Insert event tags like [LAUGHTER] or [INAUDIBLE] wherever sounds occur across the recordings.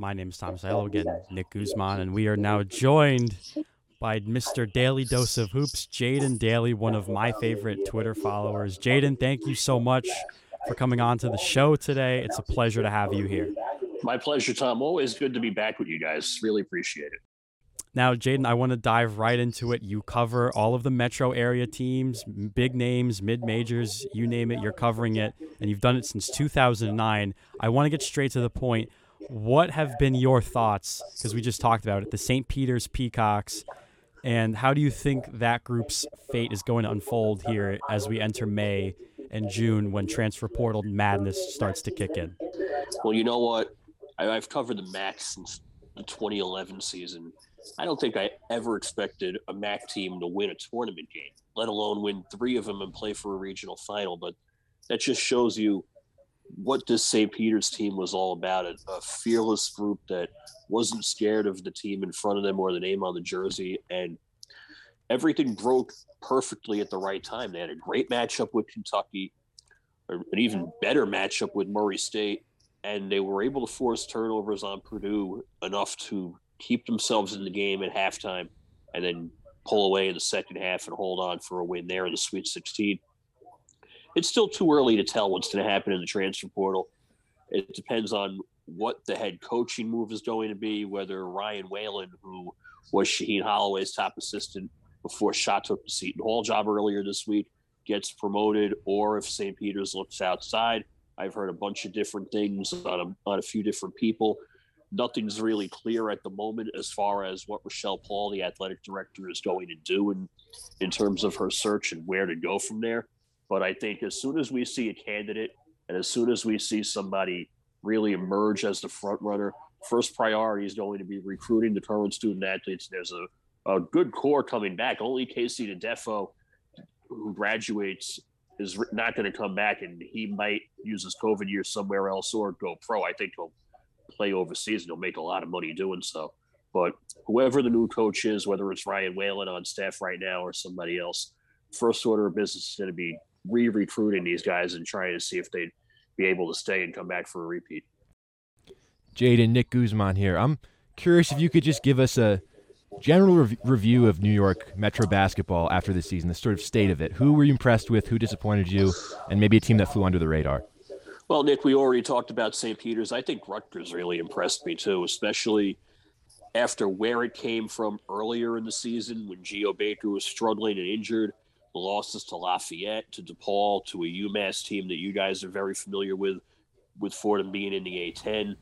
My name is Thomas Hello again, Nick Guzman, and we are now joined by Mr. Daily Dose of Hoops, Jaden Daly, one of my favorite Twitter followers. Jaden, thank you so much for coming on to the show today. It's a pleasure to have you here. My pleasure, Tom. Always good to be back with you guys. Really appreciate it. Now, Jaden, I want to dive right into it. You cover all of the metro area teams, big names, mid majors, you name it, you're covering it, and you've done it since 2009. I want to get straight to the point. What have been your thoughts? Because we just talked about it the St. Peter's Peacocks, and how do you think that group's fate is going to unfold here as we enter May and June when transfer portal madness starts to kick in? Well, you know what? I, have covered the MAAC since the 2011 season. I don't think I ever expected a MAAC team to win a tournament game, let alone win three of them and play for a regional final. But that just shows you what this St. Peter's team was all about a, a, fearless group that wasn't scared of the team in front of them or the name on the jersey. And everything broke perfectly at the right time. They had a great matchup with Kentucky, an even better matchup with Murray State. And they were able to force turnovers on Purdue enough to keep themselves in the game at halftime and then pull away in the second half and hold on for a win there in the Sweet 16 it's still too early to tell what's going to happen in the transfer portal. It depends on what the head coaching move is going to be, whether Ryan Whalen, who was Shaheen Holloway's top assistant before Shot took the Seton Hall job earlier this week, gets promoted, or if St. Peter's looks outside. I've heard a bunch of different things on a, on a few different people. Nothing's really clear at the moment as far as what Rochelle Paul, the athletic director, is going to do in, in terms of her search and where to go from there. But I think as soon as we see a candidate and as soon as we see somebody really emerge as the front runner, first priority is going to be recruiting the current student athletes. There's a, a good core coming back. Only KC Ndefo, who graduates, is not going to come back, and he might use his COVID year somewhere else or go pro. I think he'll play overseas and he'll make a lot of money doing so. But whoever the new coach is, whether it's Ryan Whalen on staff right now or somebody else, first order of business is going to be re-recruiting these guys and trying to see if they'd be able to stay and come back for a repeat. Jaden, Nick Guzman here. I'm curious if you could just give us a general rev- review of New York Metro basketball after the season, the sort of state of it. Who were you impressed with? Who disappointed you? And maybe a team that flew under the radar. Well, Nick, we already talked about St. Peter's. I think Rutgers really impressed me too, especially after where it came from earlier in the season when Geo Baker was struggling and injured losses to Lafayette, to DePaul, to a UMass team that you guys are very familiar with, with Fordham being in the A10,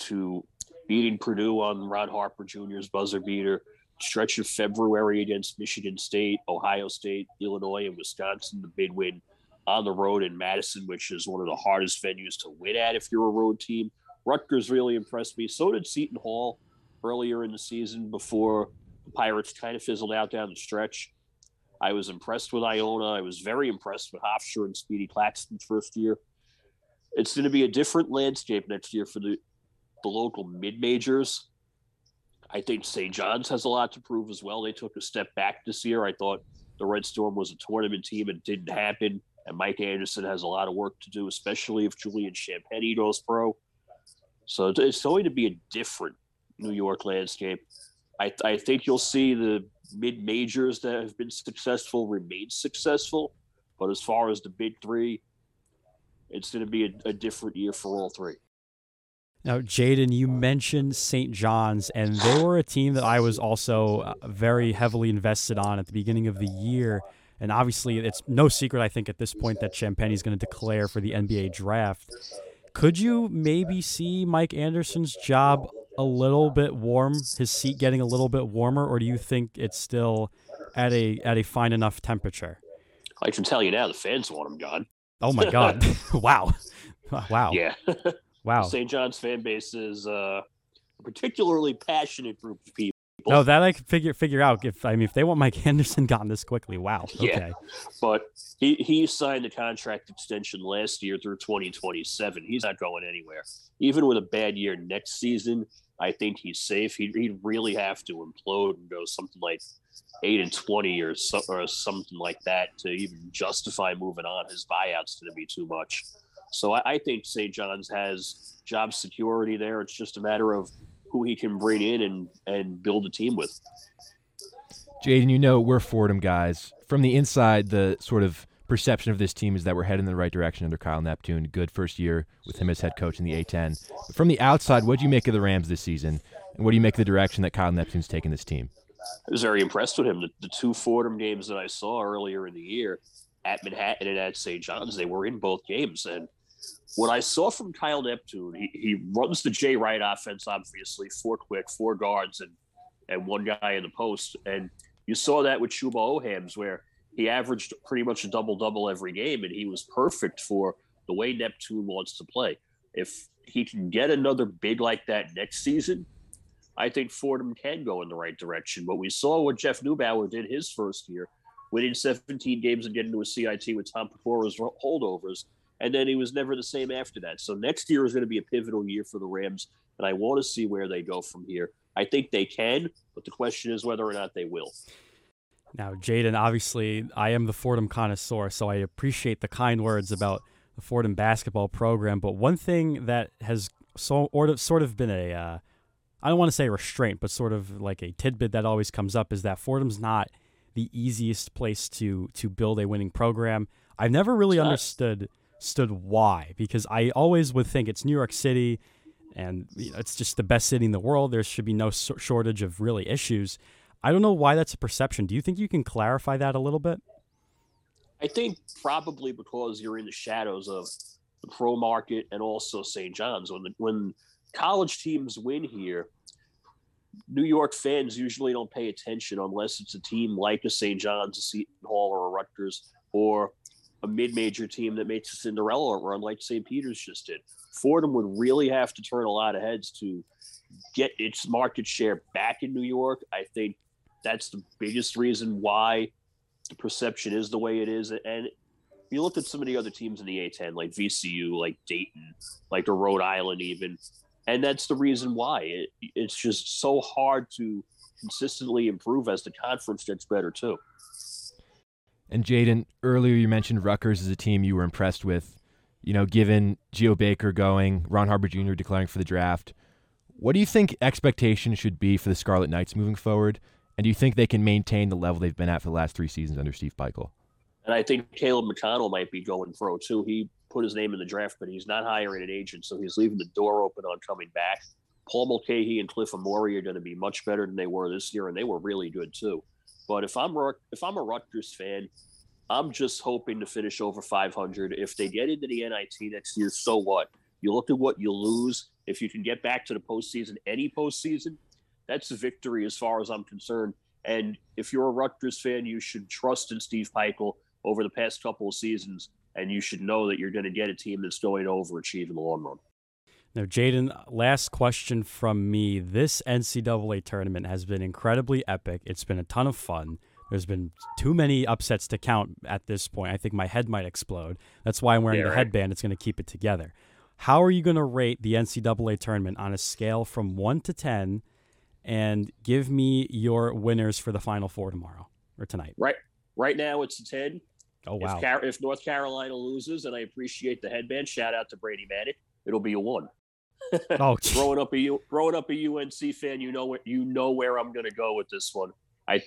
to beating Purdue on Ron Harper Jr.'s buzzer beater, stretch of February against Michigan State, Ohio State, Illinois, and Wisconsin, the big win on the road in Madison, which is one of the hardest venues to win at if you're a road team. Rutgers really impressed me. So did Seton Hall earlier in the season before the Pirates kind of fizzled out down the stretch. I was impressed with Iona. I was very impressed with Hofstra and Speedy Claxton's first year. It's going to be a different landscape next year for the, the local mid majors. I think St. John's has a lot to prove as well. They took a step back this year. I thought the Red Storm was a tournament team. It didn't happen. And Mike Anderson has a lot of work to do, especially if Julian Champagnie goes pro. So it's going to be a different New York landscape. I, I think you'll see the mid majors that have been successful remain successful. But as far as the big three, it's going to be a, a different year for all three. Now, Jaden, you mentioned St. John's, and they were a team that I was also uh, very heavily invested on at the beginning of the year. And obviously, it's no secret, I think, at this point that Champagnie is going to declare for the NBA draft. Could you maybe see Mike Anderson's job a little bit warm, his seat getting a little bit warmer, or do you think it's still at a at a fine enough temperature? I can tell you now, the fans want him gone. Oh my god! [LAUGHS] [LAUGHS] wow, [LAUGHS] wow. Yeah. wow. St. John's fan base is uh, a particularly passionate group of people. No, that I can figure figure out. If I mean, if they want Mike [LAUGHS] Henderson gone this quickly, wow. [LAUGHS] Okay. Yeah. But he he signed a contract extension last year through 2027. He's not going anywhere. Even with a bad year next season, I think he's safe. He'd, he'd really have to implode and go something like eight and twenty or, so, or something like that to even justify moving on. His buyout's going to be too much. So I, I think St. John's has job security there. It's just a matter of who he can bring in and, and build a team with. Jaden, you know we're Fordham guys. From the inside, the sort of perception of this team is that we're heading in the right direction under Kyle Neptune. Good first year with him as head coach in the A10. But from the outside, what do you make of the Rams this season? And what do you make of the direction that Kyle Neptune's taken this team? I was very impressed with him. The, the two Fordham games that I saw earlier in the year at Manhattan and at St. John's, they were in both games. And what I saw from Kyle Neptune, he, he runs the Jay Wright offense, obviously, four quick, four guards, and and one guy in the post. And you saw that with Chuba Ohams, where he averaged pretty much a double double every game, and he was perfect for the way Neptune wants to play. If he can get another big like that next season, I think Fordham can go in the right direction. But we saw what Jeff Neubauer did his first year, winning 17 games and getting to a CIT with Tom Pecora's holdovers. And then he was never the same after that. So next year is going to be a pivotal year for the Rams. And I want to see where they go from here. I think they can, but the question is whether or not they will. Now, Jaden, obviously, I am the Fordham connoisseur, so I appreciate the kind words about the Fordham basketball program. But one thing that has so or sort of been a, uh, I don't want to say restraint, but sort of like a tidbit that always comes up is that Fordham's not the easiest place to to build a winning program. I've never really understood stood why because I always would think it's New York City and you know, it's just the best city in the world. There should be no shortage of really issues. I don't know why that's a perception. Do you think you can clarify that a little bit? I think probably because you're in the shadows of the pro market and also St. John's. When the, when college teams win here, New York fans usually don't pay attention unless it's a team like a St. John's, a Seton Hall, or a Rutgers, or a mid-major team that makes a Cinderella run like St. Peter's just did. Fordham would really have to turn a lot of heads to get its market share back in New York. I think that's the biggest reason why the perception is the way it is. And you look at some of the other teams in the A10, like VCU, like Dayton, like a Rhode Island, even, and that's the reason why it, it's just so hard to consistently improve as the conference gets better too. And Jaden, earlier you mentioned Rutgers as a team you were impressed with. You know, given Geo Baker going, Ron Harper Jr. declaring for the draft, what do you think expectations should be for the Scarlet Knights moving forward? And do you think they can maintain the level they've been at for the last three seasons under Steve Pikiell? And I think Caleb McConnell might be going pro too. He put his name in the draft, but he's not hiring an agent, so he's leaving the door open on coming back. Paul Mulcahy and Cliff Omoruyi are going to be much better than they were this year, and they were really good too. But if I'm if I'm a Rutgers fan, I'm just hoping to finish over 500. If they get into the NIT next year, so what? You look at what you lose. If you can get back to the postseason, any postseason, that's a victory as far as I'm concerned. And if you're a Rutgers fan, you should trust in Steve Pikiell over the past couple of seasons, and you should know that you're going to get a team that's going to overachieve in the long run. Now, Jaden, last question from me. This NCAA tournament has been incredibly epic. It's been a ton of fun. There's been too many upsets to count at this point. I think my head might explode. That's why I'm wearing yeah, the right. headband. It's going to keep it together. How are you going to rate the NCAA tournament on a scale from 1 to 10 and give me your winners for the Final Four tomorrow or tonight. Right, right now it's a ten. Oh wow! If, Car- if North Carolina loses, and I appreciate the headband, shout out to Brady Manek. It'll be a one. [LAUGHS] oh, growing up a growing up a UNC fan, you know where you know where I'm going to go with this one. I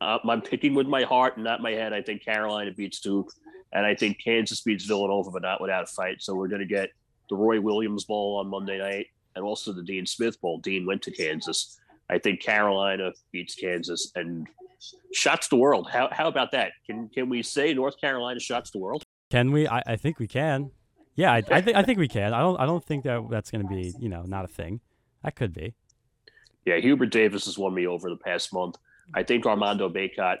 uh, I'm picking with my heart and not my head. I think Carolina beats Duke, and I think Kansas beats Villanova, but not without a fight. So we're going to get the Roy Williams Bowl on Monday night, and also the Dean Smith Bowl. Dean went to Kansas. I think Carolina beats Kansas and shocks the world. How, how about that? Can can we say North Carolina shocks the world? Can we? I, I think we can. Yeah, I, I [LAUGHS] think I think we can. I don't I don't think that that's going to be you know not a thing. That could be. Yeah, Hubert Davis has won me over the past month. I think Armando Bacot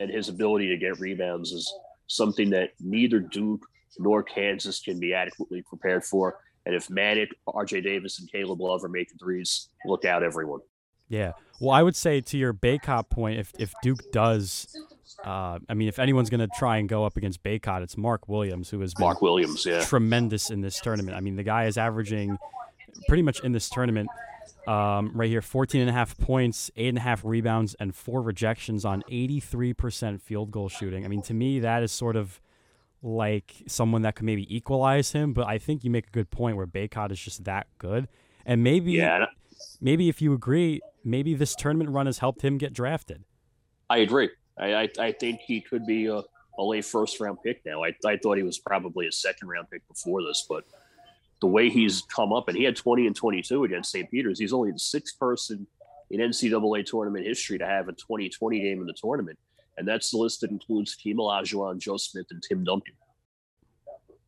and his ability to get rebounds is something that neither Duke nor Kansas can be adequately prepared for. And if Manek, RJ Davis, and Caleb Love are making threes, look out, everyone. Yeah. Well, I would say to your Bacot point, if if Duke does, uh, I mean, if anyone's going to try and go up against Bacot, it's Mark Williams, who is Mark Williams, yeah, tremendous in this tournament. I mean, the guy is averaging pretty much in this tournament um, right here 14 and a half points, eight and a half rebounds, and four rejections on 83% field goal shooting. I mean, to me, that is sort of like someone that could maybe equalize him, but I think you make a good point where Bacot is just that good. And maybe Yeah, maybe if you agree, maybe this tournament run has helped him get drafted. I agree. I, I, I think he could be a, a late first round pick now. I, I thought he was probably a second round pick before this, but the way he's come up, and he had 20 and 22 against St. Peter's, he's only the sixth person in NCAA tournament history to have a 2020 game in the tournament. And that's the list that includes Keem Olajuwon, Joe Smith, and Tim Duncan.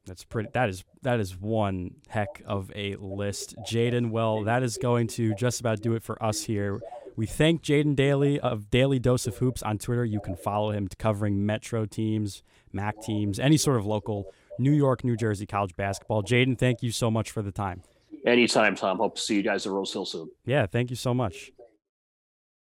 That's pretty. That is that is one heck of a list, Jaden. Well, that is going to just about do it for us here. We thank Jaden Daly of Daily Dose of Hoops on Twitter. You can follow him covering Metro teams, MAAC teams, any sort of local New York, New Jersey college basketball. Jaden, thank you so much for the time. Anytime, Tom. Hope to see you guys at Rose Hill soon. Yeah, thank you so much.